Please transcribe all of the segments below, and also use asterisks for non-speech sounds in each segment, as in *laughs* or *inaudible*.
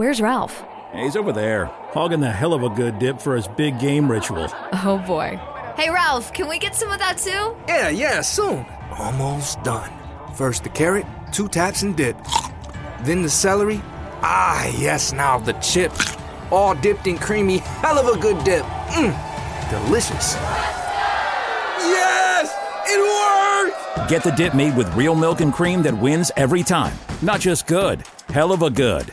Where's Ralph? He's over there, hogging the hell of a good dip for his big game ritual. Oh boy. Hey Ralph, can we get some of that too? Yeah, yeah, soon. Almost done. First the carrot, two taps and dip. Then the celery. Ah, yes, now the chips. All dipped in creamy, hell of a good dip. Mmm, delicious. Yes! It worked! Get the dip made with real milk and cream that wins every time. Not just good, hell of a good.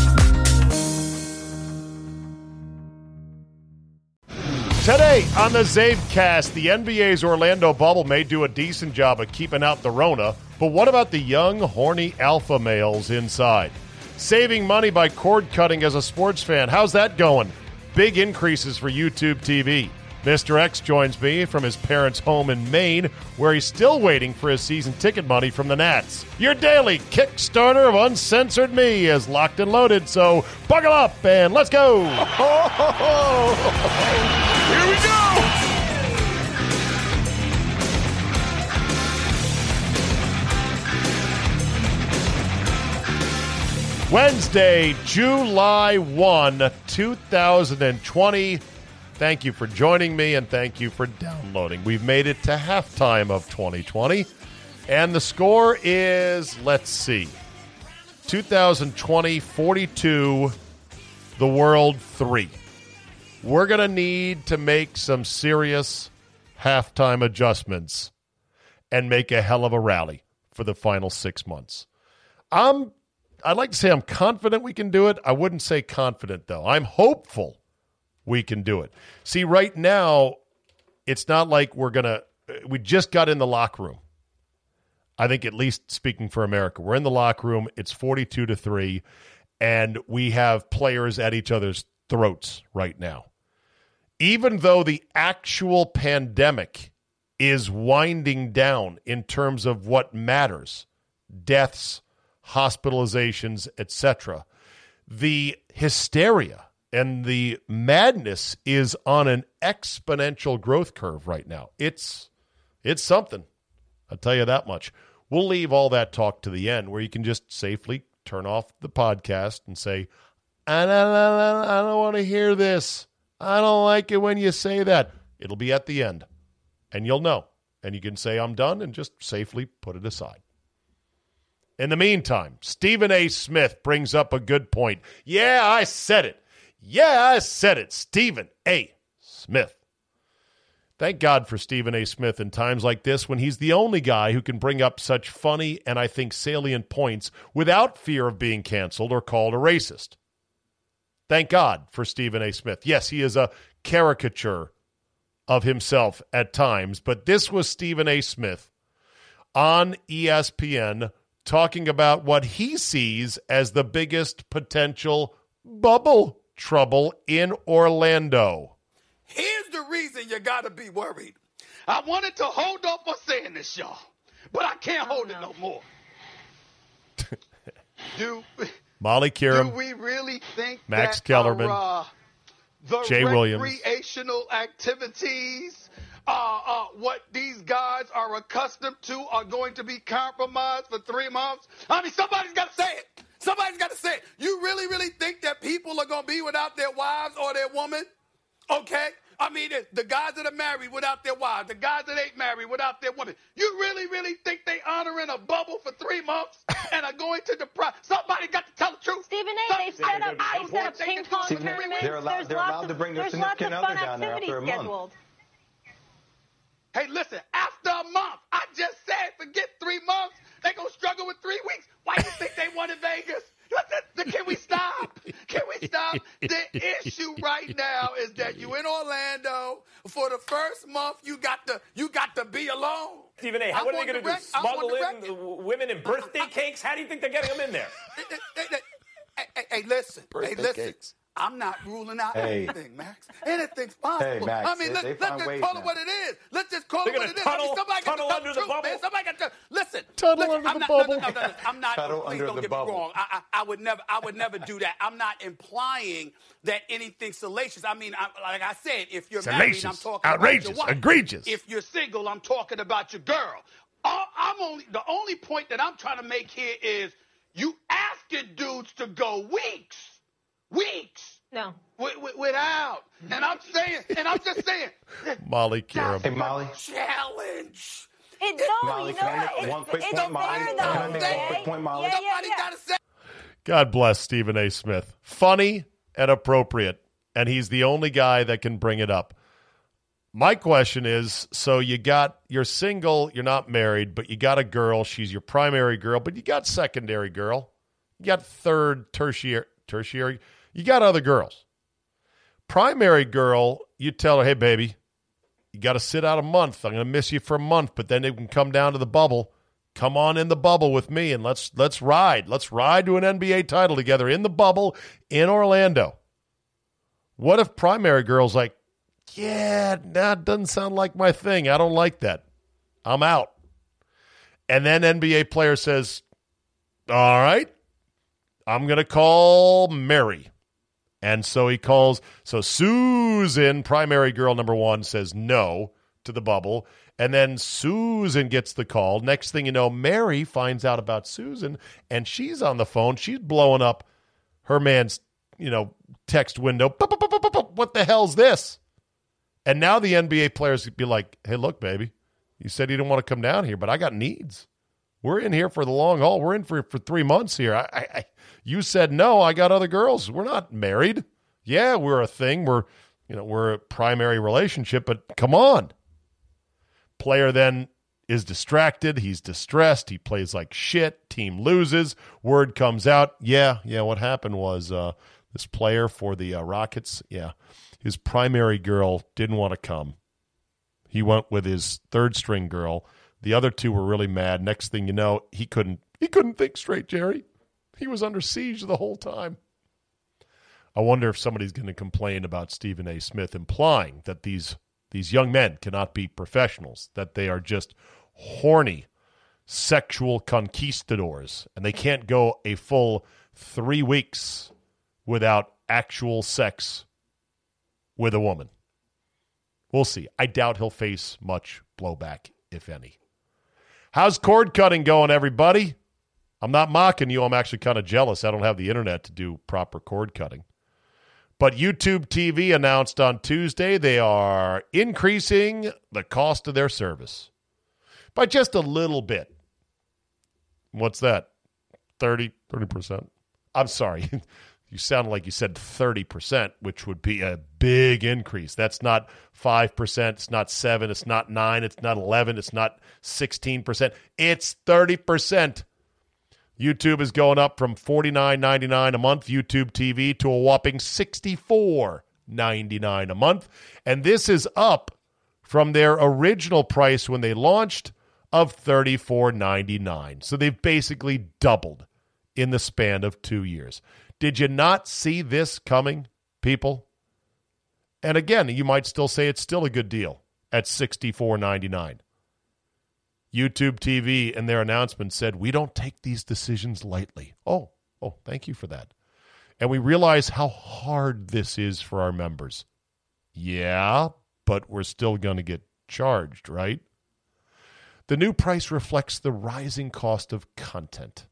Today on the Zabecast, the NBA's Orlando bubble may do a decent job of keeping out the Rona, but what about the young, horny alpha males inside? Saving money by cord cutting as a sports fan, how's that going? Big increases for YouTube TV. Mr. X joins me from his parents' home in Maine, where he's still waiting for his season ticket money from the Nats. Your daily Kickstarter of Uncensored Me is locked and loaded, so buckle up and let's go! *laughs* Here we go! Wednesday, July 1, 2020. Thank you for joining me and thank you for downloading. We've made it to halftime of 2020. And the score is, let's see, 2020 42, the world 3. We're going to need to make some serious halftime adjustments and make a hell of a rally for the final six months. I'm I'd like to say I'm confident we can do it. I wouldn't say confident though. I'm hopeful we can do it. See, right now, it's not like we're gonna. We just got in the locker room. I think at least speaking for America, we're in the locker room. It's 42 to three, and we have players at each other's throats right now. Even though the actual pandemic is winding down in terms of what matters, deaths hospitalizations, etc. The hysteria and the madness is on an exponential growth curve right now. It's it's something. I'll tell you that much. We'll leave all that talk to the end where you can just safely turn off the podcast and say, I don't, I don't want to hear this. I don't like it when you say that. It'll be at the end, and you'll know. And you can say, I'm done, and just safely put it aside. In the meantime, Stephen A. Smith brings up a good point. Yeah, I said it. Yeah, I said it. Stephen A. Smith. Thank God for Stephen A. Smith in times like this when he's the only guy who can bring up such funny and I think salient points without fear of being canceled or called a racist. Thank God for Stephen A. Smith. Yes, he is a caricature of himself at times, but this was Stephen A. Smith on ESPN talking about what he sees as the biggest potential bubble trouble in Orlando. Here's the reason you got to be worried. I wanted to hold off on saying this, y'all, but I can't hold it no more. *laughs* do Molly Qerim, do we really think Max that Kellerman, our, uh, the Jay Williams. recreational activities uh, uh, what these guys are accustomed to are going to be compromised for three months? I mean, somebody's got to say it. Somebody's got to say it. You really, really think that people are going to be without their wives or their woman? Okay? I mean, the- the guys that are married without their wives, the guys that ain't married without their women. You really, really think they honoring a bubble for three months and are going to deprive? Somebody got to tell the truth. Stephen A. They've set up, they've set up ping pong Stephen tournaments. They're allowed- there's they're lots allowed of, to bring their there's lots of significant fun other down there activities after a month. scheduled. Hey, listen, after a month, I just said forget three months. They gonna struggle with three weeks. Why do you think they won in Vegas? Listen, *laughs* Can we stop? Can we stop? The issue right now is that you in Orlando for the first month. You got to you got to be alone. Stephen A., I what are they going to the do? rec- Smuggle in record. the w- women in birthday cakes? How do you think they're getting them in there? *laughs* Hey, hey, hey, hey, listen, hey, Birthday listen. cakes. I'm not ruling out Hey. anything, Max. Anything's possible. Max, I mean, they- let's, they let's just call now. it what it is. Let's just call They're it what gonna it is. I mean, tunnel- somebody got to tunnel tell under the the truth, bubble. man. Somebody got to listen. Tunnel listen, under I'm the not, bubble. No, no, no, no, I'm not. Tunnel please don't get bubble. me wrong. I, I, I would never, I would never do that. I'm not implying that anything salacious. I mean, I, like I said, if you're married, I'm talking outrageous, about your wife. egregious. If you're single, I'm talking about your girl. All, I'm only the only point that I'm trying to make here is you asking dudes to go weeks, weeks No. wi- wi- without. And I'm saying, and I'm just saying, Molly Qerim. Hey, Molly. challenge. It, no, Molly, you know I make what? one It's, quick it's point, Molly? fair, Can. I make one quick point, Molly? Yeah, yeah, yeah. gotta say. God bless Stephen A. Smith. Funny and appropriate. And he's the only guy that can bring it up. My question is so you got, you're single, you're not married, but you got a girl. She's your primary girl, but you got secondary girl. You got third, tertiary, tertiary. You got other girls. Primary girl, you tell her, hey, baby, you got to sit out a month. I'm going to miss you for a month, but then it can come down to the bubble. Come on in the bubble with me and let's let's ride. Let's ride to an NBA title together in the bubble in Orlando. What if primary girl's like, yeah, that doesn't sound like my thing. I don't like that. I'm out. And then NBA player says, all right, I'm going to call Mary. And so he calls. So Susan, primary girl number one, says no to the bubble. And then Susan gets the call. Next thing you know, Mary finds out about Susan and she's on the phone. She's blowing up her man's, you know, text window. "Bup, bup, bup, bup, bup, bup. What the hell's this? And now the NBA players be like, hey, look, baby, you said you didn't want to come down here, but I got needs. We're in here for the long haul. We're in for for three months here. I, I you said no. I got other girls. We're not married. Yeah, we're a thing. We're you know we're a primary relationship, but come on. Player then is distracted. He's distressed. He plays like shit. Team loses. Word comes out. Yeah, yeah. What happened was uh, this player for the uh, Rockets. Yeah, his primary girl didn't want to come. He went with his third string girl. The other two were really mad. Next thing you know, he couldn't he couldn't think straight, Jerry. He was under siege the whole time. I wonder if somebody's going to complain about Stephen A. Smith implying that these these young men cannot be professionals, that they are just horny sexual conquistadors and they can't go a full 3 weeks without actual sex with a woman. We'll see. I doubt he'll face much blowback, if any. How's cord cutting going, everybody? I'm not mocking you. I'm actually kind of jealous. I don't have the internet to do proper cord cutting. But YouTube TV announced on Tuesday they are increasing the cost of their service by just a little bit. What's that? 30, 30%. I'm sorry. *laughs* You sounded like you said 30%, which would be a big increase. That's not 5%, it's not 7, it's not 9, it's not 11, it's not 16%. It's 30%. YouTube is going up from $49.99 a month YouTube TV to a whopping $64.99 a month, and this is up from their original price when they launched of $34.99. So they've basically doubled in the span of 2 years. Did you not see this coming, people? And again, you might still say it's still a good deal at $64.99. YouTube TV in their announcement said, We don't take these decisions lightly. Oh, oh, thank you for that. And we realize how hard this is for our members. Yeah, but we're still going to get charged, right? The new price reflects the rising cost of content.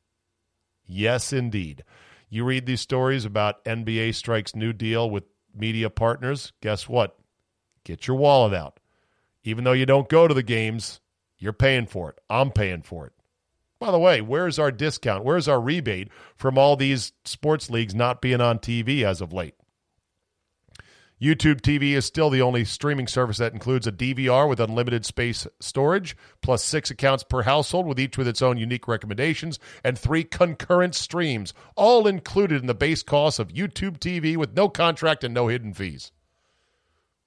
Yes, indeed. You read these stories about NBA strikes new deal with media partners. Guess what? Get your wallet out. Even though you don't go to the games, you're paying for it. I'm paying for it. By the way, where's our discount? Where's our rebate from all these sports leagues not being on TV as of late? YouTube TV is still the only streaming service that includes a DVR with unlimited space storage, plus six accounts per household, with each with its own unique recommendations, and three concurrent streams, all included in the base cost of YouTube TV with no contract and no hidden fees.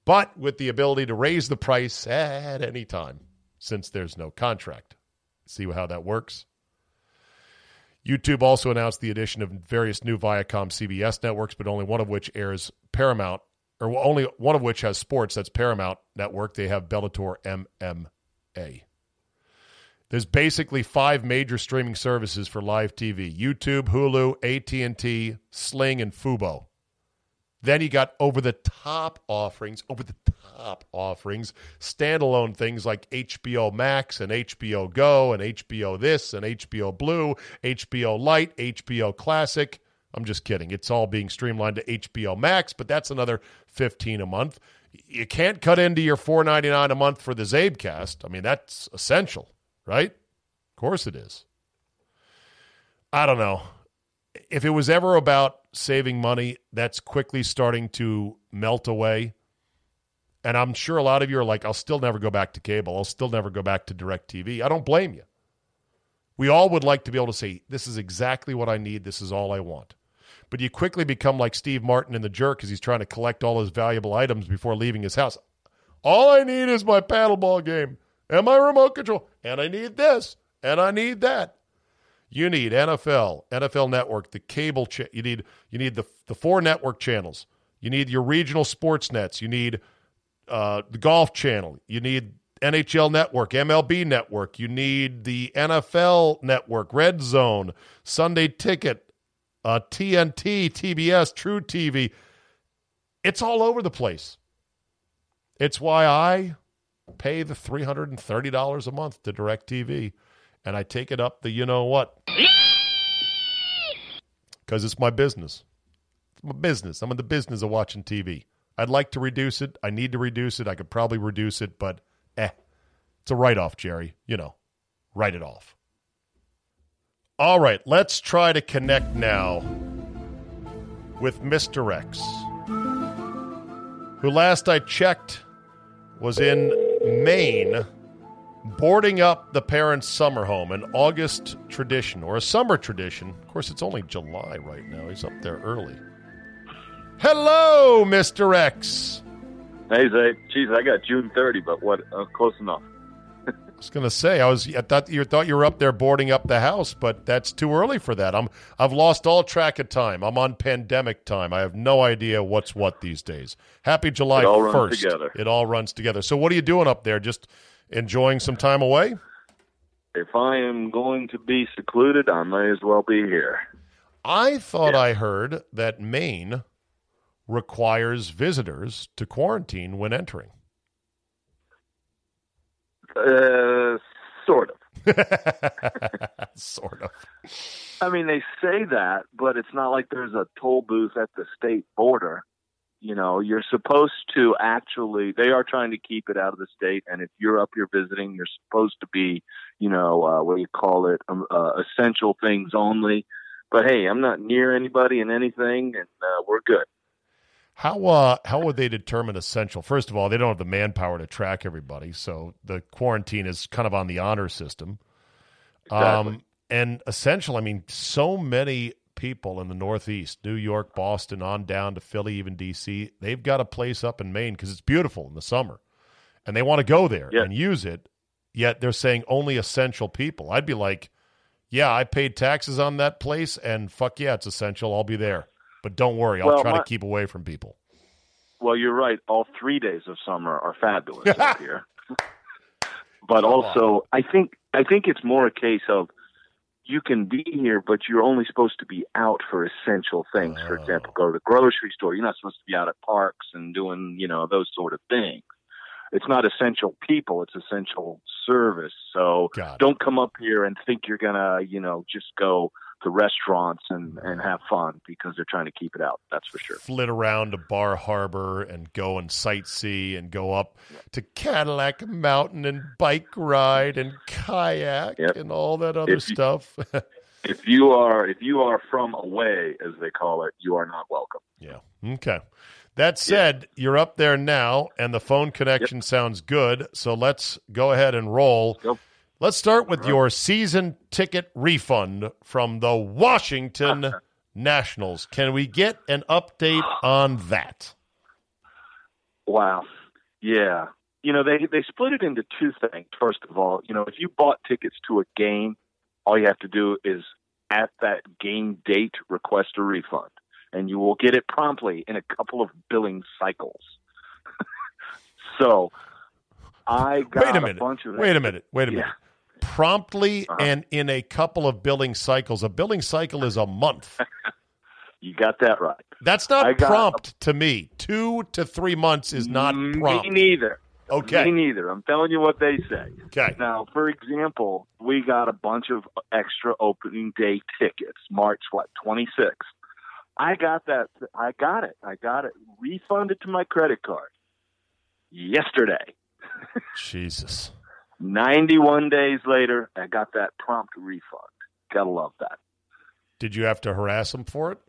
But with the ability to raise the price at any time, since there's no contract. See how that works? YouTube also announced the addition of various new Viacom CBS networks, but only one of which airs Paramount, or only one of which has sports. That's Paramount Network. They have Bellator MMA. There's basically five major streaming services for live TV: YouTube, Hulu, AT&T, Sling, and Fubo. Then you got over the top offerings, over the top offerings, standalone things like HBO Max and HBO Go and HBO this and HBO Blue, HBO Light, HBO Classic. I'm just kidding. It's all being streamlined to HBO Max, but that's another 15 a month. You can't cut into your 4.99 a month for the Zabecast. I mean, that's essential, right? Of course it is. I don't know. If it was ever about saving money, that's quickly starting to melt away. And I'm sure a lot of you are like, I'll still never go back to cable. I'll still never go back to DirecTV. I don't blame you. We all would like to be able to say, this is exactly what I need. This is all I want. But you quickly become like Steve Martin in The Jerk as he's trying to collect all his valuable items before leaving his house. All I need is my paddleball game and my remote control. And I need this and I need that. You need NFL, NFL Network, the cable. Cha- you need you need the the four network channels. You need your regional sports nets. You need uh, the Golf Channel. You need NHL Network, MLB Network. You need the NFL Network, Red Zone, Sunday Ticket, uh, TNT, TBS, truTV. It's all over the place. It's why I pay the $330 a month to DirecTV and I take it up the you know what. *laughs* Because it's my business. It's my business. I'm in the business of watching TV. I'd like to reduce it. I need to reduce it. I could probably reduce it, but eh. It's a write off, Jerry. You know, write it off. All right, let's try to connect now with Mr. X, who last I checked was in Maine boarding up the parents' summer home, an August tradition or a summer tradition. Of course, it's only July right now. He's up there early. Hello, Mr. X. Hey, Zay. Geez, I got June 30, but what? Uh, close enough. I was going to say I was I thought you thought you were up there boarding up the house, but that's too early for that. I'm I've lost all track of time. I'm on pandemic time. I have no idea what's what these days. Happy July It all runs 1st. together. It all runs together. So what are you doing up there? Just enjoying some time away? If I am going to be secluded, I may as well be here. I thought I heard that Maine requires visitors to quarantine when entering. Uh, sort of. *laughs* sort of. I mean, they say that, but it's not like there's a toll booth at the state border. You know, you're supposed to actually, they are trying to keep it out of the state. And if you're up here visiting, you're supposed to be, you know, uh, what do you call it? Um, uh, essential things only. But hey, I'm not near anybody and anything, and uh, we're good. How uh how would they determine essential? First of all, they don't have the manpower to track everybody, so the quarantine is kind of on the honor system. Exactly. Um and essential, I mean, so many people in the Northeast, New York, Boston, on down to Philly, even DC, they've got a place up in Maine because it's beautiful in the summer, and they want to go there Yeah. and use it. Yet they're saying only essential people. I'd be like, yeah, I paid taxes on that place, and fuck yeah, it's essential. I'll be there. But don't worry, I'll Well, try my- to keep away from people. Well, you're right. All three days of summer are fabulous *laughs* up here. But also, I think I think it's more a case of you can be here, but you're only supposed to be out for essential things. For oh. example, go to the grocery store. You're not supposed to be out at parks and doing you know those sort of things. It's not essential people; it's essential service. So don't come up here and think you're gonna you know just go to restaurants and and have fun because they're trying to keep it out. That's for sure. flit around to Bar Harbor and go and sightsee and go up to Cadillac Mountain and bike ride and kayak Yep. and all that other If you- stuff. *laughs* if you are if you are from away as they call it you are not welcome yeah. Okay. That said, you're up there now and the phone connection sounds good. So let's go ahead and roll. Let's start with your season ticket refund from the Washington *laughs* Nationals. Can we get an update on that? wow yeah you know they they split it into two things first of all you know if you bought tickets to a game all you have to do is at that game date, request a refund, and you will get it promptly in a couple of billing cycles. *laughs* so, I got Wait a minute. bunch of Wait a minute. Wait a Yeah. minute. Promptly Uh-huh. and in a couple of billing cycles. A billing cycle is a month. *laughs* You got that right. That's not prompt to me. Two to three months is not prompt. Me neither. Okay. Me neither. I'm telling you what they say. Okay. Now, for example, we got a bunch of extra opening day tickets, March what, 26th. I got that. I got it. I got it refunded to my credit card yesterday. *laughs* Jesus. 91 days later, I got that prompt refund. Gotta love that. Did you have to harass them for it?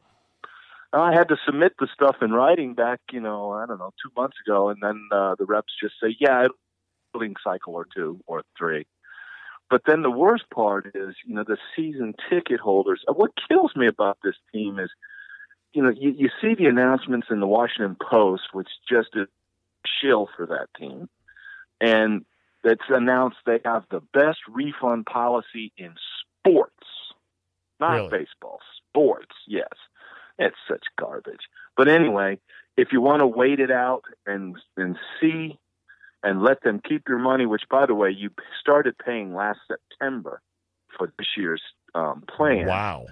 I had to submit the stuff in writing back, you know, I don't know, two months ago, and then uh, the reps just say, yeah, billing cycle or two or three. But then the worst part is, you know, the season ticket holders. uh, What kills me about this team is, you know, you, you see the announcements in the Washington Post, which just is shill for that team, and it's announced they have the best refund policy in sports, not Really? baseball, sports. Yes, it's such garbage. But anyway, if you want to wait it out and and see and let them keep your money, which by the way you started paying last September for this year's um, plan. Wow.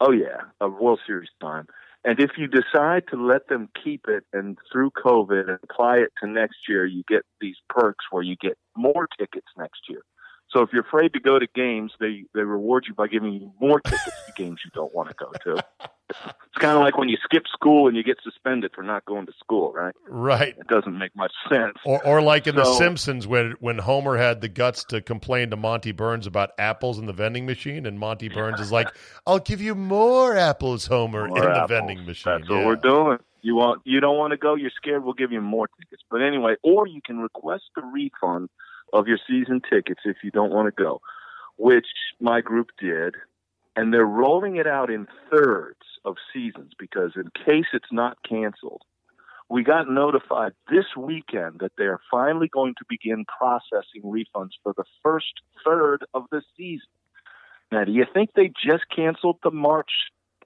Oh yeah, a World Series time. And if you decide to let them keep it and through COVID and apply it to next year, you get these perks where you get more tickets next year. So if you're afraid to go to games, they they reward you by giving you more tickets to *laughs* games you don't want to go to. It's kind of like when you skip school and you get suspended for not going to school, right? Right. It doesn't make much sense. Or, or like in The Simpsons, when when Homer had the guts to complain to Monty Burns about apples in the vending machine, and Monty Burns is like, "I'll give you more apples, Homer, More in the vending machine." That's what we're doing. You want you don't want to go, you're scared, we'll give you more tickets. But anyway, or you can request a refund of your season tickets if you don't want to go, which my group did. And they're rolling it out in thirds of seasons because in case it's not canceled, we got notified this weekend that they're finally going to begin processing refunds for the first third of the season. Now, do you think they just canceled the March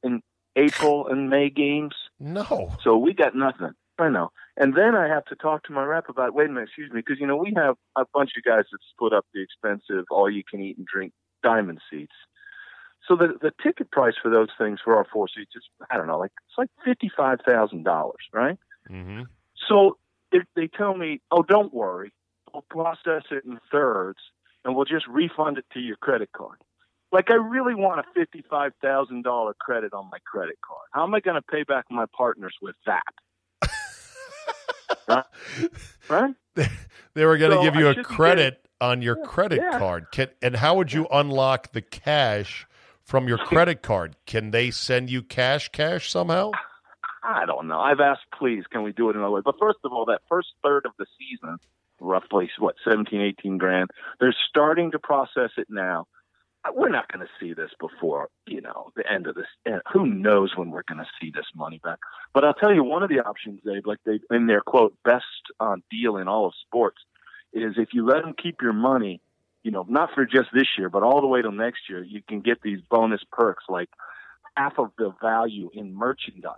and April and May games? No. So we got nothing. I know. And then I have to talk to my rep about, wait a minute, excuse me, because, you know, we have a bunch of guys that split up the expensive all you can eat and drink diamond seats. So the the ticket price for those things for our four seats is I don't know, like it's like fifty five thousand dollars, right? hmm So if they tell me, oh, don't worry, we'll process it in thirds and we'll just refund it to your credit card. Like I really want a fifty-five thousand dollar credit on my credit card. How am I going to pay back my partners with that? Right? Right? *laughs* They were going to So give you I a credit on your credit yeah. card. Can, and how would you unlock the cash from your *laughs* credit card? Can they send you cash, cash somehow? I don't know. I've asked, please, can we do it another way? But first of all, that first third of the season, roughly what 17, 18 grand, they're starting to process it now. We're not going to see this before you know the end of this. Who knows when we're going to see this money back? But I'll tell you, one of the options they like they in their quote best uh, deal in all of sports is if you let them keep your money, you know, not for just this year, but all the way till next year, you can get these bonus perks like half of the value in merchandise.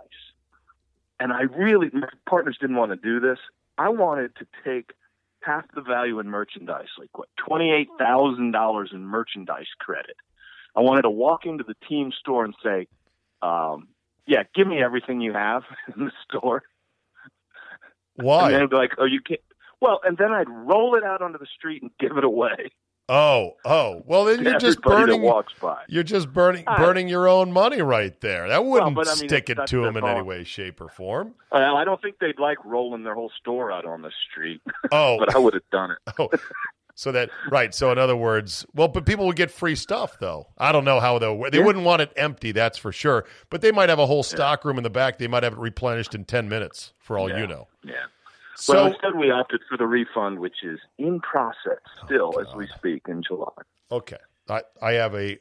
And I really, my partners didn't want to do this. I wanted to take half the value in merchandise, like what, $28,000 in merchandise credit. I wanted to walk into the team store and say, um, yeah, give me everything you have *laughs* in the store. Why? And they'd be like, oh, you can't. Well, and then I'd roll it out onto the street and give it away. Oh, oh. Well, then you're just burning. walks by. You're just burning I- burning your own money right there. That wouldn't but I mean, stick it to them in any way, shape, or form. Well, I don't think they'd like rolling their whole store out on the street, *laughs* Oh, but I would have done it. *laughs* oh. So that right. So in other words, well, but people would get free stuff though. I don't know how though. They Yeah. wouldn't want it empty, that's for sure. But they might have a whole stock room in the back. They might have it replenished in ten minutes, for all Yeah. you know. Yeah. So well, instead we opted for the refund, which is in process still as we speak in July. okay, I I have a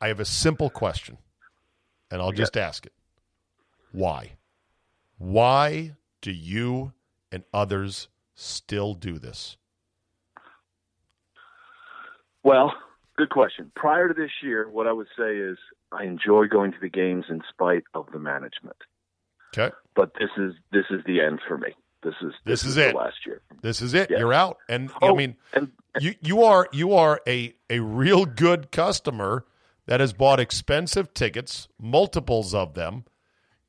I have a simple question, and I'll just ask it. Why? Why do you and others still do this? Well, Good question. Prior to this year, what I would say is I enjoy going to the games in spite of the management. Okay. But this is this is the end for me. This is This is the it. last year. This is it. Yeah. You're out. And I Oh, mean, and you you are you are a a real good customer that has bought expensive tickets, multiples of them,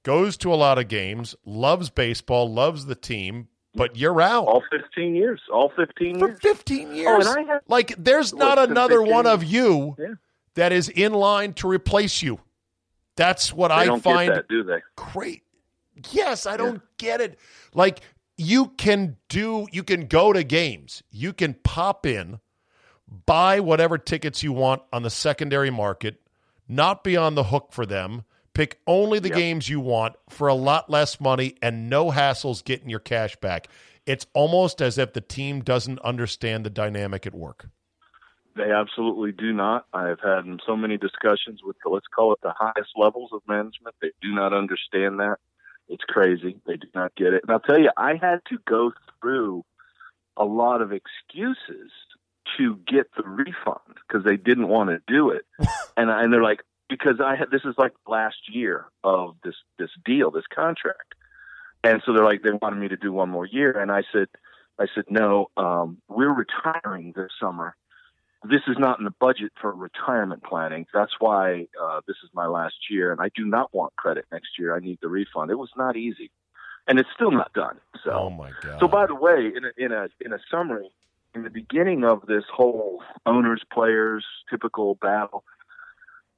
goes to a lot of games, loves baseball, loves the team, but you're out. all 15 years, all 15 for years. 15 years. and I have- like there's not another 15 one of you Yeah. that is in line to replace you. That's what They I don't find that, do they? great. Yes, I don't get it. Like you can do you can go to games. You can pop in, buy whatever tickets you want on the secondary market, not be on the hook for them, pick only the Yep. games you want for a lot less money and no hassles getting your cash back. It's almost as if the team doesn't understand the dynamic at work. They absolutely do not. I have had so many discussions with the, let's call it the highest levels of management. They do not understand that. It's crazy. They do not get it. And I'll tell you, I had to go through a lot of excuses to get the refund because they didn't want to do it. *laughs* and I, and they're like, because I had this is like last year of this this deal, this contract. And so they're like, they wanted me to do one more year, and I said, I said no. Um, we're retiring this summer. This is not in the budget for retirement planning. That's why uh, this is my last year, and I do not want credit next year. I need the refund. It was not easy, and it's still not done. So, Oh my god. so by the way, in a, in a in a summary, in the beginning of this whole owners players typical battle,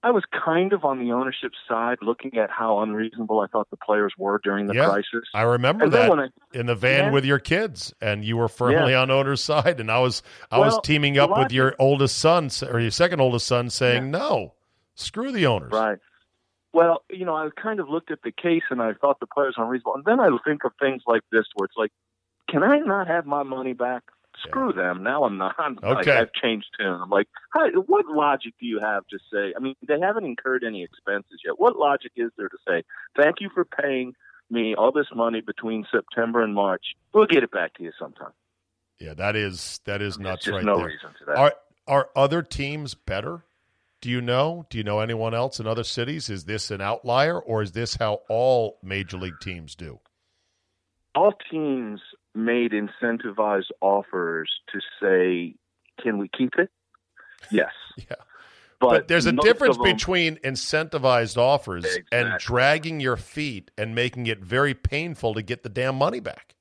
I was kind of on the ownership side, looking at how unreasonable I thought the players were during the Yeah, crisis. I remember and that I in the van Yeah. with your kids, and you were firmly on owner's *laughs* side, and I was I was teaming up with your oldest son or your second oldest son, saying no, screw the owners. Right. Well, you know, I kind of looked at the case and I thought the players were unreasonable. And then I think of things like this where it's like, can I not have my money back? Screw them. Now I'm not. I'm *laughs* like, Okay. I've changed tune. I'm like, how, what logic do you have to say? I mean, they haven't incurred any expenses yet. What logic is there to say, thank you for paying me all this money between September and March? We'll get it back to you sometime. Yeah, that is that is nuts There's right no there. reason to that. Are are other teams better? Do you know? Do you know anyone else in other cities? Is this an outlier, or is this how all major league teams do? all teams made incentivized offers to say, "Can we keep it?" Yes. *laughs* Yeah. But, But, there's a difference them- between incentivized offers and dragging your feet and making it very painful to get the damn money back.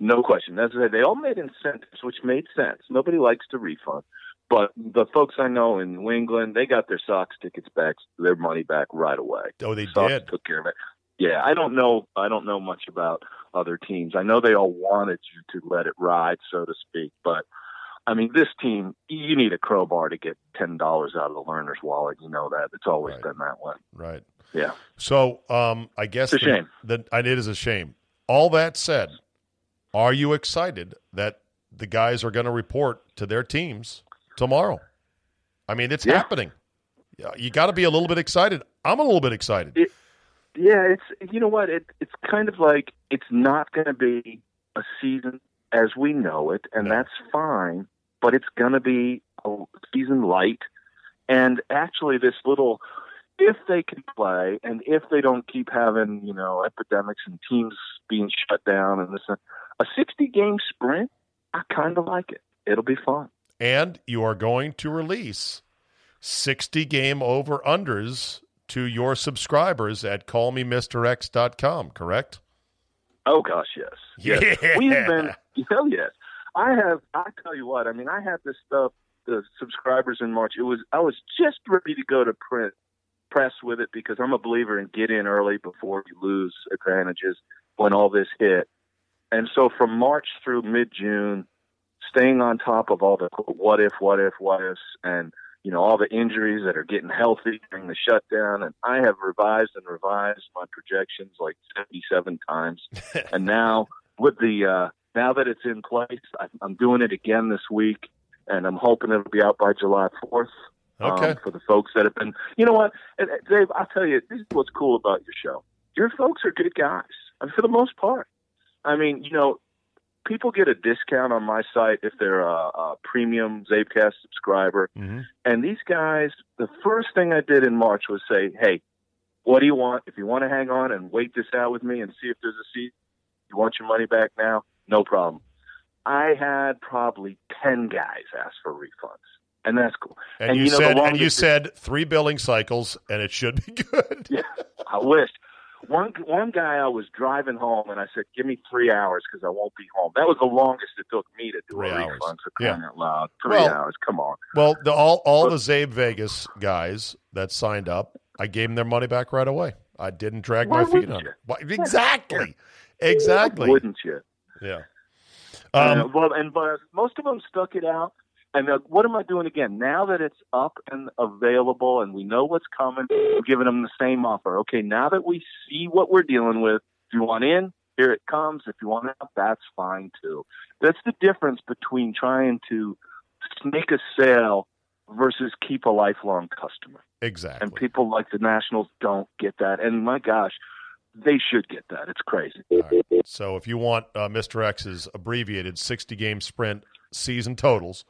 no question. That's. They all made incentives, which made sense. Nobody likes to refund, but the folks I know in New England, they got their Sox tickets back, their money back right away. Oh, they Sox did. took care of it. Yeah, I don't know. I don't know much about other teams. I know they all wanted you to let it ride, so to speak. But I mean, this team, you need a crowbar to get ten dollars out of the Lerner's wallet. You know that. It's always Right. been that way. Right. Yeah. So, um, I guess It's a the- shame. The, it is a shame. All that said, are you excited that the guys are going to report to their teams tomorrow? I mean, it's Yeah. happening. You got to be a little bit excited. I'm a little bit excited. It- Yeah, it's you know what it it's kind of like it's not going to be a season as we know it, and that's fine. But it's going to be a season light, and actually, this little if they can play, and if they don't keep having you know epidemics and teams being shut down, and this a sixty game sprint, I kind of like it. It'll be fun. and you are going to release 60 game over unders to your subscribers at callmemrx.com, correct? Oh gosh, yes. Yes. Yeah. We have been hell yes. I have I tell you what, I mean I had this stuff the subscribers in March. It was I was just ready to go to print press with it because I'm a believer in get in early before you lose advantages when all this hit. And so from March through mid June, staying on top of all the what if, what if, what ifs and you know, all the injuries that are getting healthy during the shutdown. And I have revised and revised my projections like 77 times. *laughs* and now with the, uh, now that it's in place, I, I'm doing it again this week and I'm hoping it'll be out by July 4th. Okay. Um, for the folks that have been, you know what, and, uh, Dave, I'll tell you, this is what's cool about your show. Your folks are good guys, I mean, for the most part. I mean, you know, people get a discount on my site if they're a, a premium Zabecast subscriber. Mm-hmm. And these guys, the first thing I did in March was say, "Hey, what do you want? If you want to hang on and wait this out with me and see if there's a seat, you want your money back now? No problem." I had probably ten guys ask for refunds, and that's cool. And, And you, you know, said and you said three billing cycles, and it should be *laughs* good. Yeah, I wish. One one guy I was driving home and I said, "Give me three hours because I won't be home." That was the longest it took me to do Three a hours. refund. For crying Yeah. out loud, three Well- hours. Come on. Well, the, all all the Zabe Vegas guys that signed up, I gave them their money back right away. I didn't drag Why my feet on it. Why- Exactly, *laughs* exactly. Wouldn't you? Yeah. Uh, Um, well, and but most of them stuck it out. And uh, what am I doing again? Now that it's up and available, and we know what's coming, I'm giving them the same offer. Okay, now that we see what we're dealing with, if you want in, here it comes. If you want out, that's fine too. That's the difference between trying to make a sale versus keep a lifelong customer. exactly. And people like the Nationals don't get that. And my gosh, they should get that. It's crazy. Right. So if you want uh, Mr. X's abbreviated 60 game sprint season totals,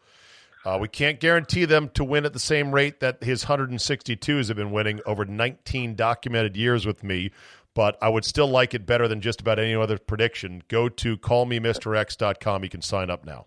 uh, we can't guarantee them to win at the same rate that his 162s have been winning over 19 documented years with me, but I would still like it better than just about any other prediction. Go to callmemrx.com. You can sign up now.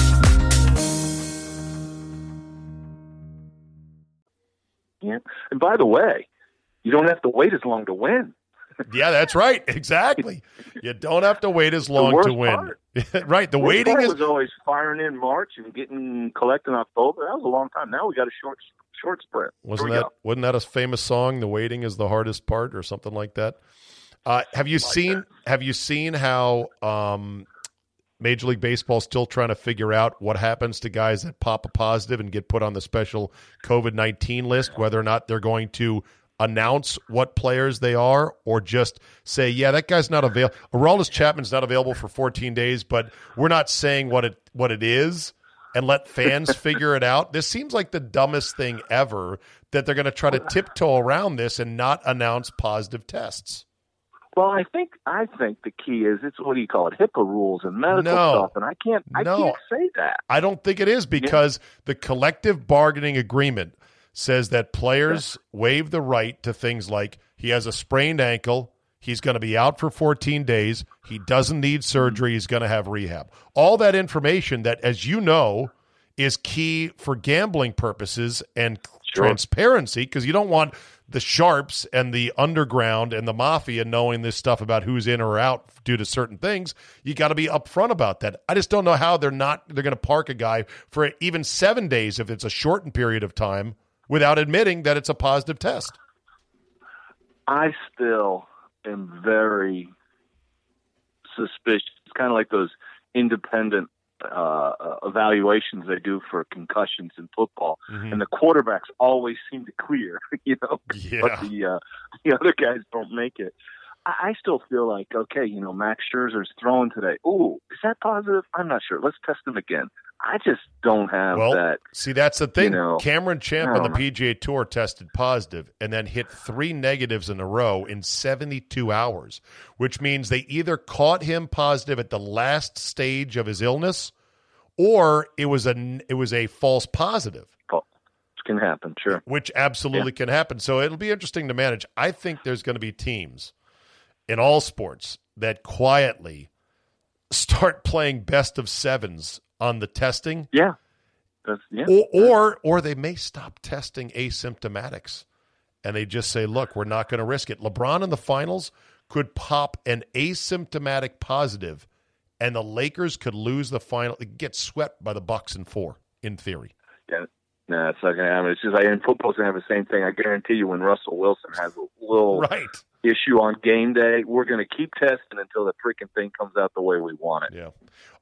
By the way, you don't have to wait as long to win. Yeah, that's right. *laughs* Exactly. You don't have to wait as long to win. *laughs* right. The Worst waiting is was always firing in March and getting collect in October. That was a long time. Now we got a short short sprint. Wasn't that go. wasn't that a famous song? The waiting is the hardest part, or something like that. Uh, have you seen Have you seen how um, Major League Baseball still trying to figure out what happens to guys that pop a positive and get put on the special COVID nineteen list? Whether or not they're going to announce what players they are, or just say, "Yeah, that guy's not available." Aroldis Chapman's not available for fourteen days, but we're not saying what it what it is and let fans *laughs* figure it out. This seems like the dumbest thing ever that they're going to try to tiptoe around this and not announce positive tests. Well, I think I think the key is it's what do you call it? HIPAA rules and medical No. stuff, and I can't I No. can't say that. I don't think it is because the collective bargaining agreement says that players waive the right to things like he has a sprained ankle, he's going to be out for 14 days, he doesn't need surgery, he's going to have rehab. All that information that as you know is key for gambling purposes and Sure. transparency because you don't want the sharps and the underground and the mafia knowing this stuff about who's in or out due to certain things. You got to be upfront about that. I just don't know how they're not they're going to park a guy for even 7 days if it's a shortened period of time without admitting that it's a positive test. I still am very suspicious. It's kind of like those independent uh, uh, evaluations they do for concussions in football, Mhm. and the quarterbacks always seem to clear, *laughs* you know, Yeah. but the uh, *laughs* the other guys don't make it. I, I still feel like okay, you know, Max Scherzer's throwing today. Ooh, is that positive? I'm not sure. Let's test him again. I just don't have Well, that. see, that's the thing. know, Cameron Champ on the. PGA Tour tested positive and then hit three negatives in a row in 72 hours, which means they either caught him positive at the last stage of his illness or it was a it was a false positive, It can happen, sure. which absolutely can happen. So it'll be interesting to manage. I think there's going to be teams in all sports that quietly start *laughs* playing best of sevens on the testing? Yeah, yeah. or, or or they may stop testing asymptomatics and they just say look we're not going to risk it. Lebron in the finals could pop an asymptomatic positive and the lakers could lose the final get swept by the bucks in four in theory No, it's not going to happen. It's just like in football's going to have the same thing. I guarantee you, when Russell Wilson has a little Right. issue on game day, we're going to keep testing until the freaking thing comes out the way we want it. Yeah.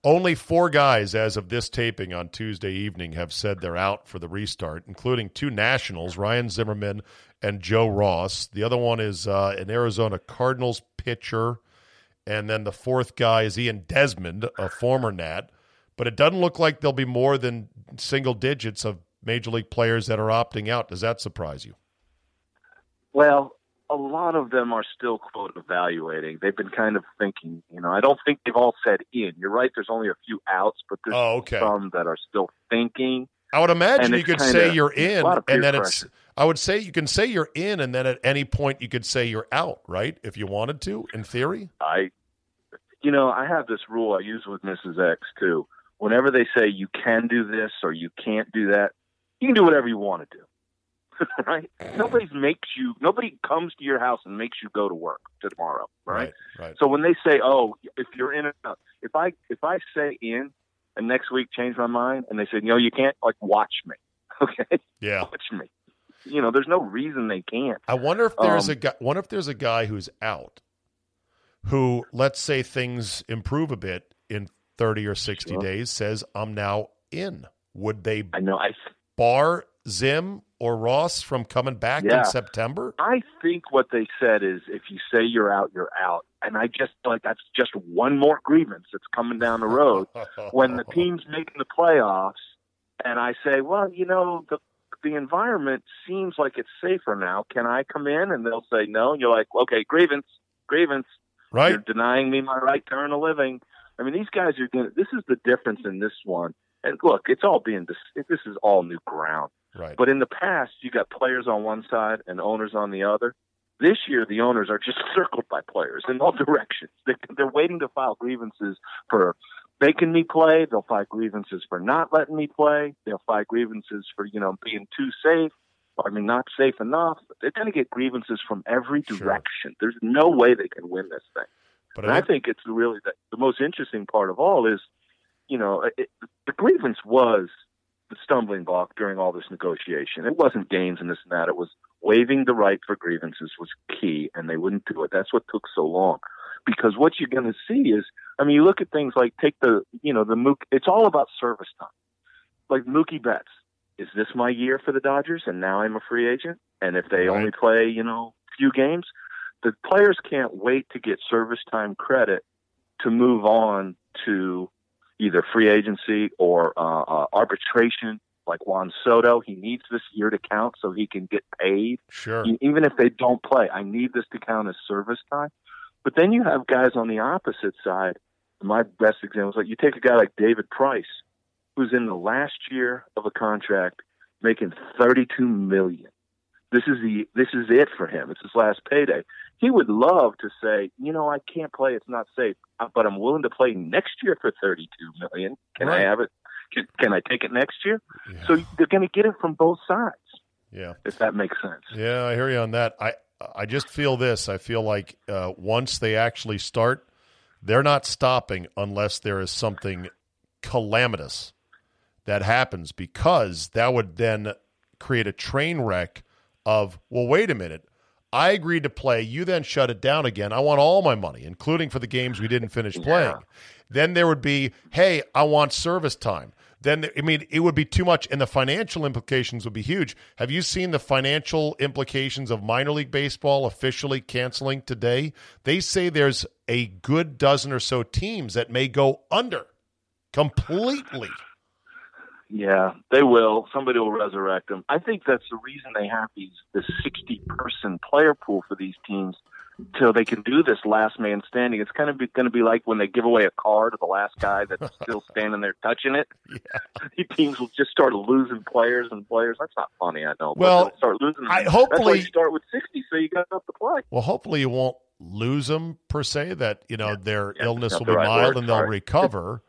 Only four guys, as of this taping on Tuesday evening, have said they're out for the restart, including two Nationals, Ryan Zimmerman and Joe Ross. The other one is uh, an Arizona Cardinals pitcher. And then the fourth guy is Ian Desmond, a former Nat. But it doesn't look like there'll be more than single digits of major league players that are opting out. Does that surprise you? Well, a lot of them are still quote evaluating. They've been kind of thinking. You know, I don't think they've all said in. You're right. There's only a few outs, but there's Oh, okay. some that are still thinking. I would imagine you could say you're in, and then it's. I would say you can say you're in, and then at any point you could say you're out, right? If you wanted to, in theory. I, you know, I have this rule I use with Mrs. X too. Whenever they say you can do this or you can't do that, you can do whatever you want to do. *laughs* right? Nobody makes you. Nobody comes to your house and makes you go to work tomorrow. Right? Right. So when they say, "Oh, if you're in," a, if I if I say in, and next week change my mind, and they say, "No, you can't," like watch me. *laughs* Okay, Yeah. watch me. You know, there's no reason they can't. I wonder if there's Um, a guy. Wonder if there's a guy who's out, who let's say things improve a bit in thirty or sixty Sure. days, says I'm now in. Would they I know. I bar Zim or Ross from coming back Yeah. in September? I think what they said is if you say you're out, you're out. And I just feel like that's just one more grievance that's coming down the road. *laughs* when the team's making the playoffs and I say, well, you know, the the environment seems like it's safer now. Can I come in? And they'll say no. And you're like, okay, grievance, grievance. right? You're denying me my right to earn a living. I mean, these guys are going to, this is the difference in this one. And look, it's all being, dis- this is all new ground. Right. But in the past, you got players on one side and owners on the other. This year, the owners are just *laughs* circled by players in all directions. They, they're waiting to file grievances for making me play. They'll file grievances for not letting me play. They'll file grievances for you know being too safe. I mean, not safe enough. They're going to get grievances from every Sure. direction. There's no way they can win this thing. but And I think it's really the, the most interesting part of all is, you know, it, the grievance was the stumbling block during all this negotiation. It wasn't gains and this and that. It was waiving the right for grievances was key, and they wouldn't do it. That's what took so long. Because what you're going to see is, I mean, you look at things like take the, you know, the Mook. It's all about service time. Like Mookie Betts, is this my year for the Dodgers? And now I'm a free agent. And if they Right. only play, you know, few games, the players can't wait to get service time credit to move on to either free agency or uh, uh, arbitration. Like Juan Soto, he needs this year to count so he can get paid. sure. Even if they don't play, I need this to count as service time. But then you have guys on the opposite side. My best example is like you take a guy like David Price, who's in the last year of a contract, making thirty-two million. This is the this is it for him. It's his last payday. He would love to say, you know, I can't play. It's not safe, uh, but I'm willing to play next year for thirty-two million. Can Right. I have it? Can, can I take it next year? Yeah. So they're going to get it from both sides, yeah. if that makes sense. Yeah, I hear you on that. I I just feel this. I feel like uh, once they actually start, they're not stopping unless there is something calamitous that happens because that would then create a train wreck of well wait a minute i agreed to play. You then shut it down again. I want all my money including for the games we didn't finish *laughs* playing. Then there would be hey i want service time. Then i mean it would be too much and the financial implications would be huge. Have you seen the financial implications of minor league baseball officially canceling today? They say there's a good dozen or so teams that may go under completely Yeah, they will. Somebody will resurrect them. I think that's the reason they have these the sixty person player pool for these teams, so they can do this last man standing. It's kind of going to be like when they give away a car to the last guy that's *laughs* still standing there touching it. Yeah. *laughs* teams will just start losing players and players. That's not funny, I know. Well, start losing. them. I- hopefully- you start with sixty, so you got enough to play. Well, hopefully you won't lose them per se. That you know their Yeah, illness will be right mild word, and they'll sorry. recover.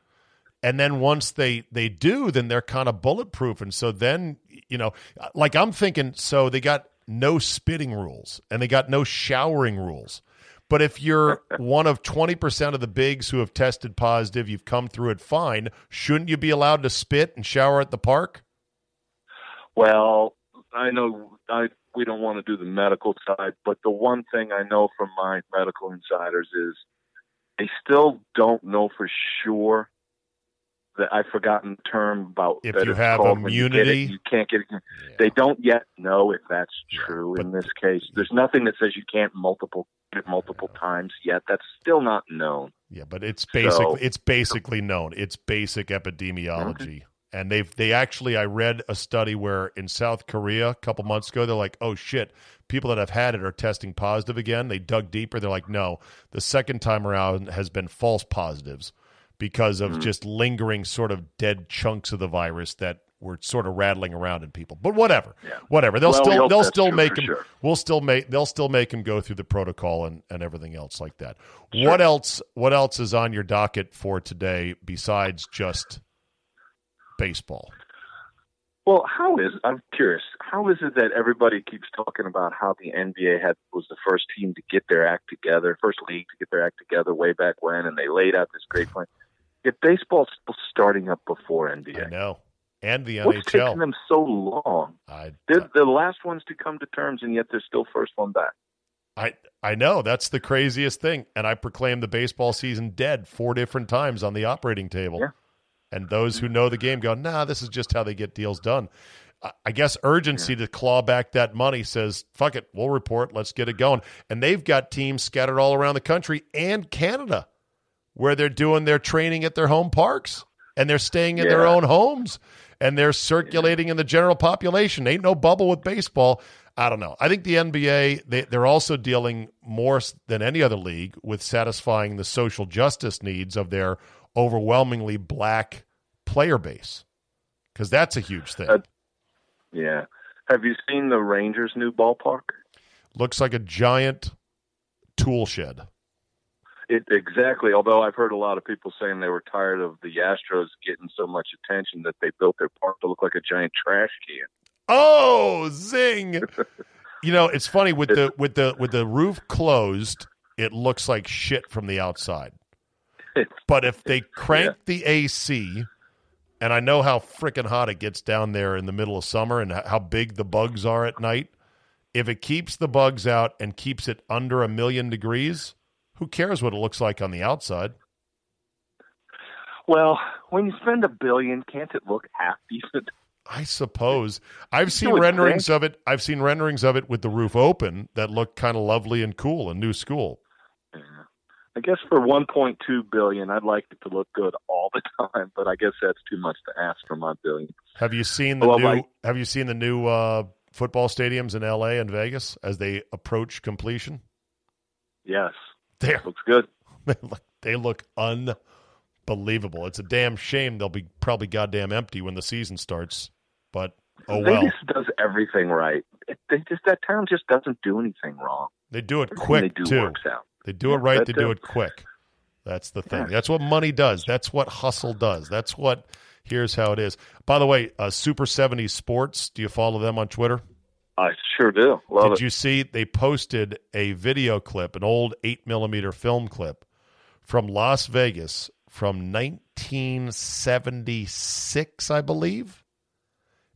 And then once they they do, then they're kind of bulletproof. And so then you know, like I'm thinking, so they got no spitting rules and they got no showering rules. But if you're *laughs* one of 20% of the bigs who have tested positive, you've come through it fine, shouldn't you be allowed to spit and shower at the park? Well, I know I we don't want to do the medical side, but the one thing I know from my medical insiders is they still don't know for sure that I've forgotten the term about If you have when you it, immunity. you, can't get it. They don't yet know if that's true but- in this case. There's nothing that says you can't multiple get multiple times yet. That's still not known. Yeah, but it's basically So- it's basically known. It's basic epidemiology. Mm-hmm. And they've they actually I read a study where in South Korea a couple months ago they're like, "Oh shit, people that have had it are testing positive again." They dug deeper. They're like, "No, the second time around has been false positives because of mm-hmm. just lingering sort of dead chunks of the virus that were sort of rattling around in people." But whatever. Yeah. Whatever. They'll Well, still they'll still make him sure. we'll still make they'll still make him go through the protocol and, and everything else like that. What else what else is on your docket for today besides just baseball? Well, how is I'm curious. How is it that everybody keeps talking about how the NBA had was the first team to get their act together, first league to get their act together way back when, and they laid out this great plan. Yet baseball's still starting up before NBA. I know. And the What's taking them so long? I, They're the last ones to come to terms, and yet they're still first one back. I I know that's the craziest thing. And I proclaimed the baseball season dead four different times on the operating table. Yeah. And those who know the game go, nah, this is just how they get deals done. I- I guess urgency to claw back that money says, fuck it, we'll report, let's get it going. And they've got teams scattered all around the country and Canada where they're doing their training at their home parks and they're staying in their own homes and they're circulating in the general population. Ain't no bubble with baseball. I don't know. I think the NBA they, they're also dealing more than any other league with satisfying the social justice needs of their overwhelmingly black player base because that's a huge thing. Uh, Yeah. Have you seen the Rangers' new ballpark? Looks like a giant tool shed. It exactly. Although I've heard a lot of people saying they were tired of the Astros getting so much attention that they built their park to look like a giant trash can. Oh, zing! *laughs* you know, it's funny with the with the with the roof closed, it looks like shit from the outside. But if they *laughs* crank the AC, and I know how freaking hot it gets down there in the middle of summer and how big the bugs are at night, if it keeps the bugs out and keeps it under a million degrees, who cares what it looks like on the outside? Well, when you spend a billion, can't it look half decent? I suppose I've seen renderings think. of it. I've seen renderings of it with the roof open that look kind of lovely and cool. and new school. I guess for 1.2 billion, I'd like it to look good all the *laughs* time, but I guess that's too much to ask for my billion. Have you seen the Well, new? like- have you seen the new uh, football stadiums in L.A. and Vegas as they approach completion? Yes, There, looks good. *laughs* they look, they look unbelievable. It's a damn shame they'll be probably goddamn empty when the season starts. But oh well, Vegas does everything right. It, they just that town just doesn't do anything wrong. they do it Everything quick they do too. works out. They do it right. They do it quick. That's the thing. Yeah. That's what money does. That's what hustle does. That's what. Here's how it is. By the way, uh, Super 70 Sports. Do you follow them on Twitter? I sure do. Love Did it. you see they posted a video clip, an old eight millimeter film clip from Las Vegas from 1976, I believe?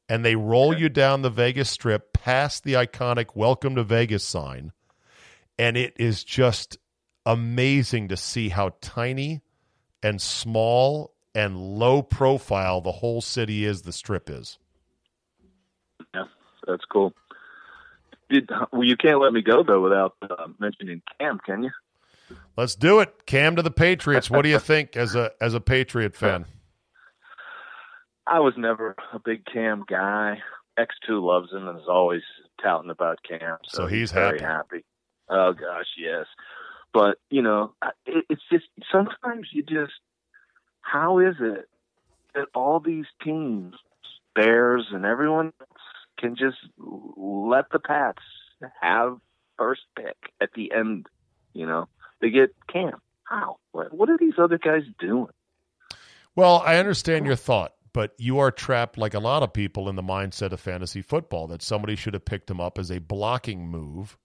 And they roll you down the Vegas Strip past the iconic Welcome to Vegas sign. And it is just amazing to see how tiny and small and low profile the whole city is, the strip is. Yeah, that's cool. Did, well, you can't let me go though without uh, mentioning Cam, can you? Let's do it. Cam to the Patriots. What do you think as a as a Patriot fan? I was never a big Cam guy. X two loves him and is always touting about Cam, so, So he's very happy. happy. Oh gosh, yes. But you know, it, it's just sometimes you just how is it that all these teams, Bears and everyone can just let the Pats have first pick at the end? You know, they get Cam. How? What, what are these other guys doing? Well, I understand your thought, but you are trapped like a lot of people in the mindset of fantasy football that somebody should have picked him up as a blocking move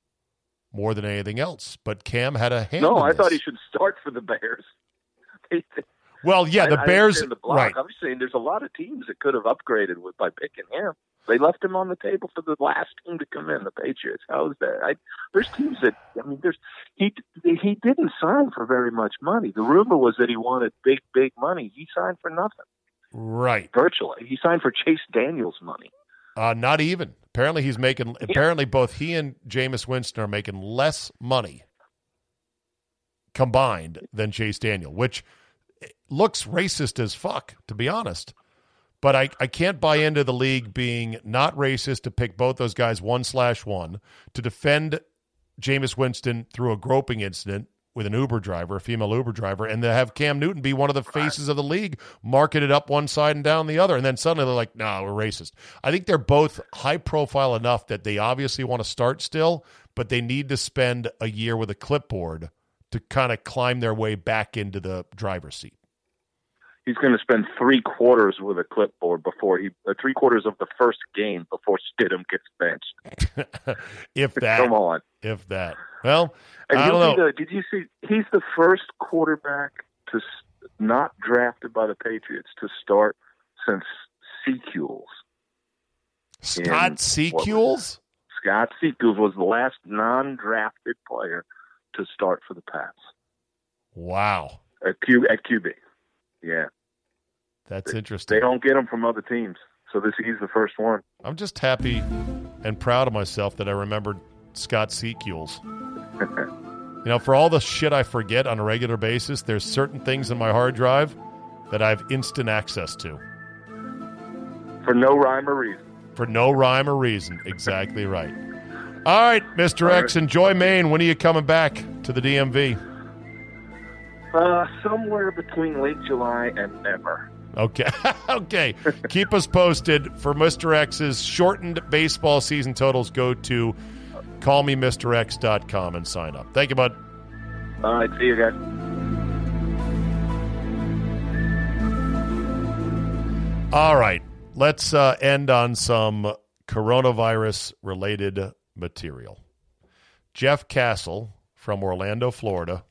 more than anything else. But Cam had a hand. No, I thought he should start for the Bears. Well, yeah, the I- I Bears. understand the block. right. I'm saying there's a lot of teams that could have upgraded with by picking him. They left him on the table for the last team to come in, the Patriots. How is that? I, there's teams that I mean, there's he he didn't sign for very much money. The rumor was that he wanted big big money. He signed for nothing. Right. Virtually, he signed for Chase Daniels money. Uh, not even. Apparently, he's making. Apparently, both he and Jameis Winston are making less money combined than Chase Daniel, which looks racist as fuck, to be honest. But I, I can't buy into the league being not racist to pick both those guys one slash one to defend Jameis Winston through a groping incident with an Uber driver, a female Uber driver, and to have Cam Newton be one of the faces of the league, marketed up one side and down the other. And then suddenly they're like, no, nah, we're racist. I think they're both high profile enough that they obviously want to start still, but they need to spend a year with a clipboard to kind of climb their way back into the driver's seat he's going to spend three quarters with a clipboard before he uh, three quarters of the first game before Stidham gets benched. *laughs* if that, come on, if that. Well, and I don't know. The, did you see? He's the first quarterback to not drafted by the Patriots to start since Secules. Scott Secules. Scott Secules was the last non-drafted player to start for the Pats. Wow. At Q at QB. Yeah. That's they, interesting. They don't get them from other teams. So this he's the first one. I'm just happy and proud of myself that I remembered Scott Secules. *laughs* you know, for all the shit I forget on a regular basis, there's certain things in my hard drive that I have instant access to. For no rhyme or reason. For no rhyme or reason. Exactly right. All right, Mr. X, enjoy Maine. When are you coming back to the DMV? Uh, somewhere between late July and never. Okay. *laughs* okay. Keep us posted for Mr. X's shortened baseball season totals. Go to callmemrx.com and sign up. Thank you, bud. All right. See you guys. All right. Let's uh, end on some coronavirus related material. Jeff Castle from Orlando, Florida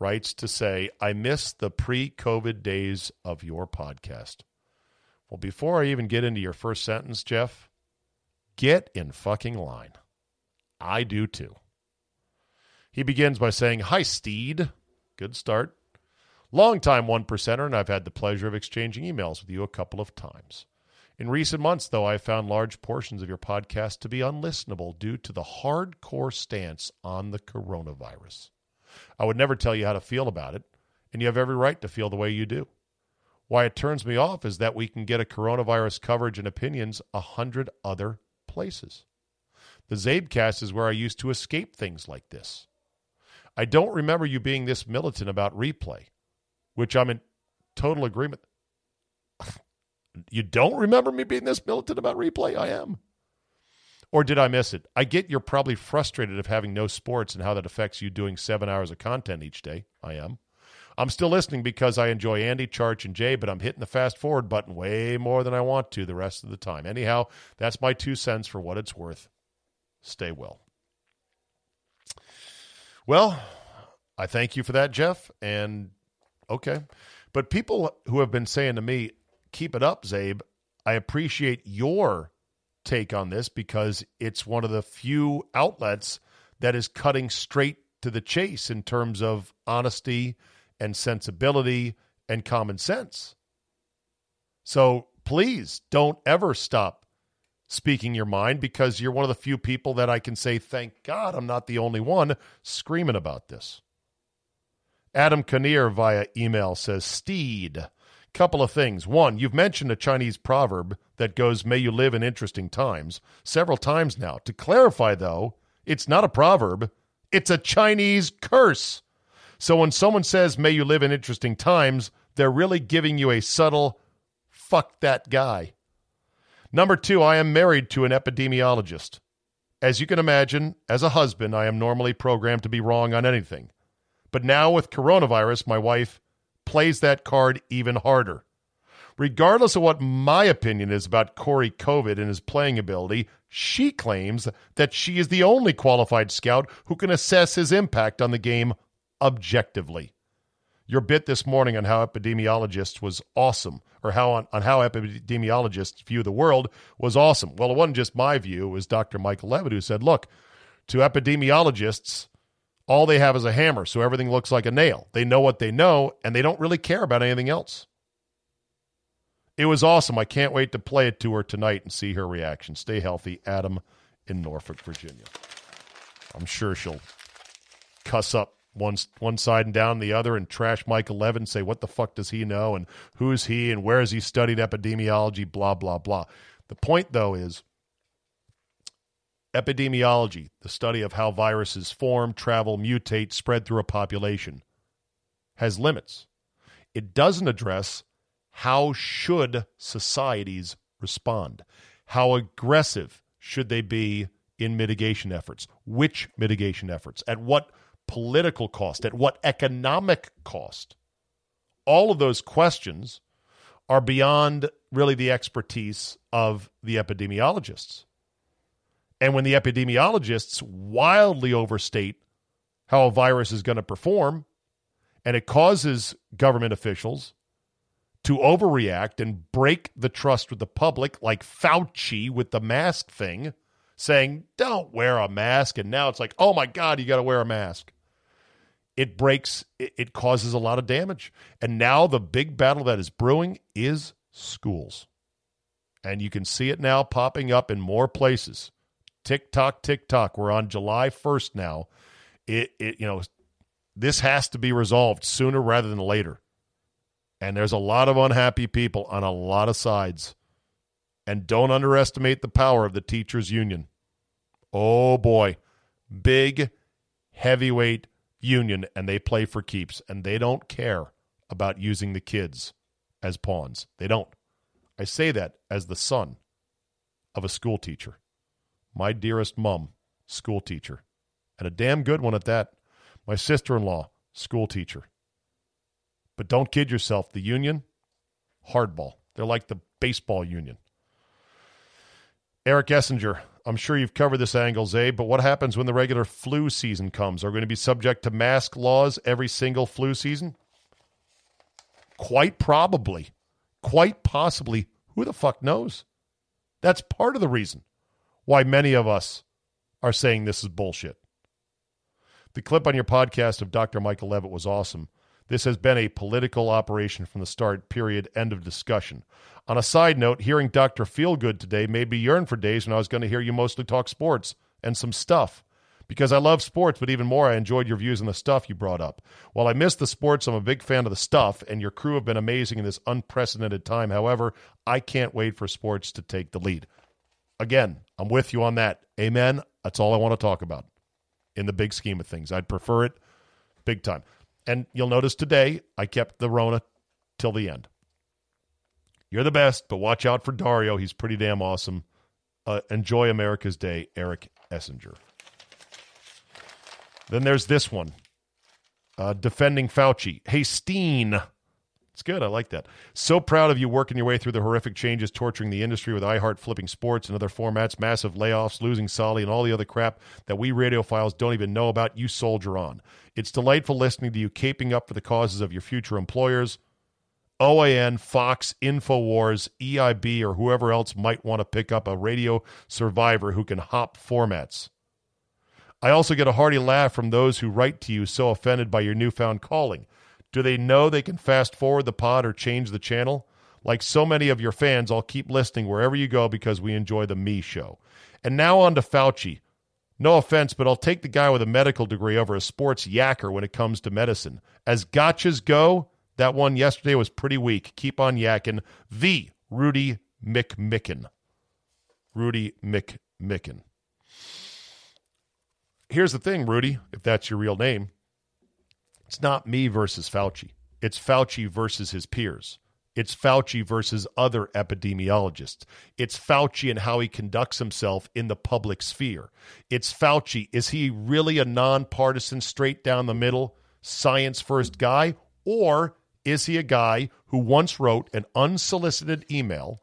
writes to say, I miss the pre COVID days of your podcast. Well, before I even get into your first sentence, Jeff, get in fucking line. I do too. He begins by saying, Hi, Steed. Good start. Longtime one percenter, and I've had the pleasure of exchanging emails with you a couple of times. In recent months, though, I have found large portions of your podcast to be unlistenable due to the hardcore stance on the coronavirus. I would never tell you how to feel about it, and you have every right to feel the way you do. Why it turns me off is that we can get a coronavirus coverage and opinions a hundred other places. The Czabecast is where I used to escape things like this. I don't remember you being this militant about replay, which I'm in total agreement. *sighs* you don't remember me being this militant about replay? I am. Or did I miss it? I get you're probably frustrated of having no sports and how that affects you doing seven hours of content each day. I am. I'm still listening because I enjoy Andy, Charch, and Jay, but I'm hitting the fast forward button way more than I want to the rest of the time. Anyhow, that's my two cents for what it's worth. Stay well. Well, I thank you for that, Jeff. And okay. But people who have been saying to me, keep it up, Czabe, I appreciate your take on this because it's one of the few outlets that is cutting straight to the chase in terms of honesty and sensibility and common sense. So please don't ever stop speaking your mind because you're one of the few people that I can say, thank God I'm not the only one screaming about this. Adam Kinnear via email says, Steed, couple of things. One, you've mentioned a Chinese proverb that goes, May you live in interesting times, several times now. To clarify, though, it's not a proverb, it's a Chinese curse. So when someone says, May you live in interesting times, they're really giving you a subtle, fuck that guy. Number two, I am married to an epidemiologist. As you can imagine, as a husband, I am normally programmed to be wrong on anything. But now with coronavirus, my wife plays that card even harder. Regardless of what my opinion is about Corey COVID and his playing ability, she claims that she is the only qualified scout who can assess his impact on the game objectively. Your bit this morning on how epidemiologists was awesome, or how on, on how epidemiologists view the world was awesome. Well, it wasn't just my view; it was Dr. Michael Levitt who said, "Look, to epidemiologists, all they have is a hammer, so everything looks like a nail. They know what they know, and they don't really care about anything else." It was awesome. I can't wait to play it to her tonight and see her reaction. Stay healthy, Adam in Norfolk, Virginia. I'm sure she'll cuss up one one side and down the other and trash Michael Levin, say what the fuck does he know and who is he and where has he studied epidemiology, blah blah blah. The point though is epidemiology, the study of how viruses form, travel, mutate, spread through a population, has limits. It doesn't address how should societies respond? How aggressive should they be in mitigation efforts? Which mitigation efforts? At what political cost? At what economic cost? All of those questions are beyond really the expertise of the epidemiologists. And when the epidemiologists wildly overstate how a virus is going to perform, and it causes government officials to overreact and break the trust with the public, like Fauci with the mask thing, saying, don't wear a mask. And now it's like, oh my God, you got to wear a mask. It breaks, it, causes a lot of damage. And now the big battle that is brewing is schools. And you can see it now popping up in more places. Tick tock, tick tock. We're on July 1st now. It, it, you know, this has to be resolved sooner rather than later. And there's a lot of unhappy people on a lot of sides. And don't underestimate the power of the teachers' union. Oh boy, big, heavyweight union, and they play for keeps, and they don't care about using the kids as pawns. They don't. I say that as the son of a school teacher. My dearest mom, school teacher, and a damn good one at that. My sister in law, school teacher. But don't kid yourself. The union, hardball. They're like the baseball union. Eric Essinger, I'm sure you've covered this angle, Zay, eh? but what happens when the regular flu season comes? Are we going to be subject to mask laws every single flu season? Quite probably. Quite possibly. Who the fuck knows? That's part of the reason why many of us are saying this is bullshit. The clip on your podcast of Dr. Michael Levitt was awesome. This has been a political operation from the start, period, end of discussion. On a side note, hearing Dr. Feelgood today made me yearn for days when I was going to hear you mostly talk sports and some stuff. Because I love sports, but even more, I enjoyed your views on the stuff you brought up. While I miss the sports, I'm a big fan of the stuff, and your crew have been amazing in this unprecedented time. However, I can't wait for sports to take the lead. Again, I'm with you on that. Amen. That's all I want to talk about in the big scheme of things. I'd prefer it big time. And you'll notice today I kept the Rona till the end. You're the best, but watch out for Dario. He's pretty damn awesome. Uh, enjoy America's Day, Eric Essinger. Then there's this one uh, defending Fauci. Hey, Steen. It's good. I like that. So proud of you working your way through the horrific changes torturing the industry with iHeart flipping sports and other formats, massive layoffs, losing Solly, and all the other crap that we radiophiles don't even know about. You soldier on. It's delightful listening to you caping up for the causes of your future employers. OAN, Fox, InfoWars, EIB, or whoever else might want to pick up a radio survivor who can hop formats. I also get a hearty laugh from those who write to you so offended by your newfound calling. Do they know they can fast forward the pod or change the channel? Like so many of your fans, I'll keep listening wherever you go because we enjoy the me show. And now on to Fauci. No offense, but I'll take the guy with a medical degree over a sports yacker when it comes to medicine. As gotchas go, that one yesterday was pretty weak. Keep on yakking. The Rudy McMicken. Rudy McMicken. Here's the thing, Rudy, if that's your real name. It's not me versus Fauci. It's Fauci versus his peers. It's Fauci versus other epidemiologists. It's Fauci and how he conducts himself in the public sphere. It's Fauci. Is he really a nonpartisan, straight down the middle, science first guy? Or is he a guy who once wrote an unsolicited email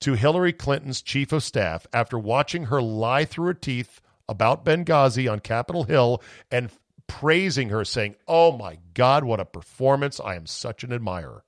to Hillary Clinton's chief of staff after watching her lie through her teeth about Benghazi on Capitol Hill and praising her, saying, Oh my God, what a performance. I am such an admirer.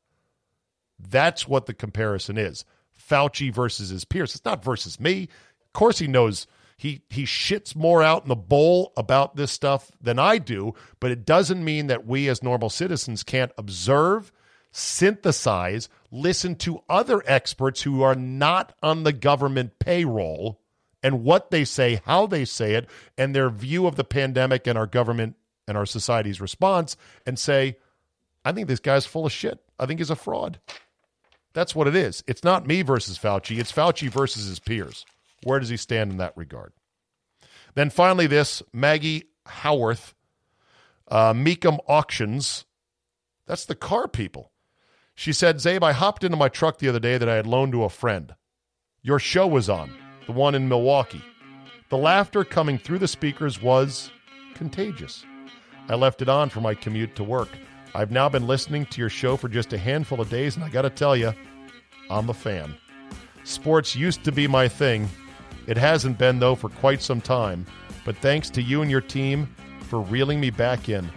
That's what the comparison is. Fauci versus his peers. It's not versus me. Of course, he knows he he shits more out in the bowl about this stuff than I do, but it doesn't mean that we as normal citizens can't observe, synthesize, listen to other experts who are not on the government payroll and what they say, how they say it, and their view of the pandemic and our government and our society's response and say, I think this guy's full of shit. I think he's a fraud. That's what it is. It's not me versus Fauci, it's Fauci versus his peers. Where does he stand in that regard? Then finally, this Maggie Howarth, uh, Mecum Auctions. That's the car people. She said, Czabe, I hopped into my truck the other day that I had loaned to a friend. Your show was on, the one in Milwaukee. The laughter coming through the speakers was contagious. I left it on for my commute to work. I've now been listening to your show for just a handful of days, and I got to tell you, I'm a fan. Sports used to be my thing. It hasn't been, though, for quite some time. But thanks to you and your team for reeling me back in.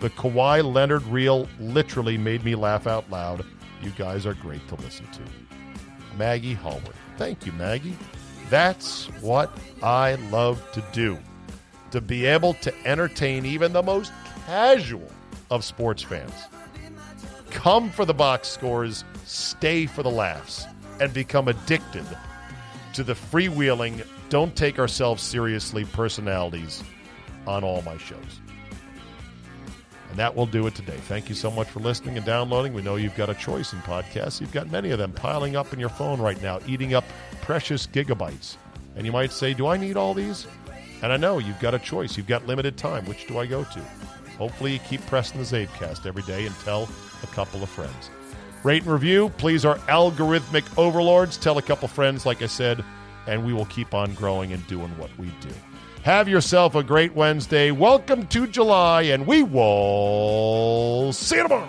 The Kawhi Leonard reel literally made me laugh out loud. You guys are great to listen to. Maggie Hallward. Thank you, Maggie. That's what I love to do. To be able to entertain even the most casual of sports fans. Come for the box scores, stay for the laughs, and become addicted to the freewheeling, don't take ourselves seriously personalities on all my shows. And that will do it today. Thank you so much for listening and downloading. We know you've got a choice in podcasts. You've got many of them piling up in your phone right now, eating up precious gigabytes. And you might say, Do I need all these? And I know you've got a choice. You've got limited time. Which do I go to? Hopefully, you keep pressing the Czabecast every day and tell a couple of friends. Rate and review. Please, our algorithmic overlords. Tell a couple friends, like I said, and we will keep on growing and doing what we do. Have yourself a great Wednesday. Welcome to July, and we will see you tomorrow.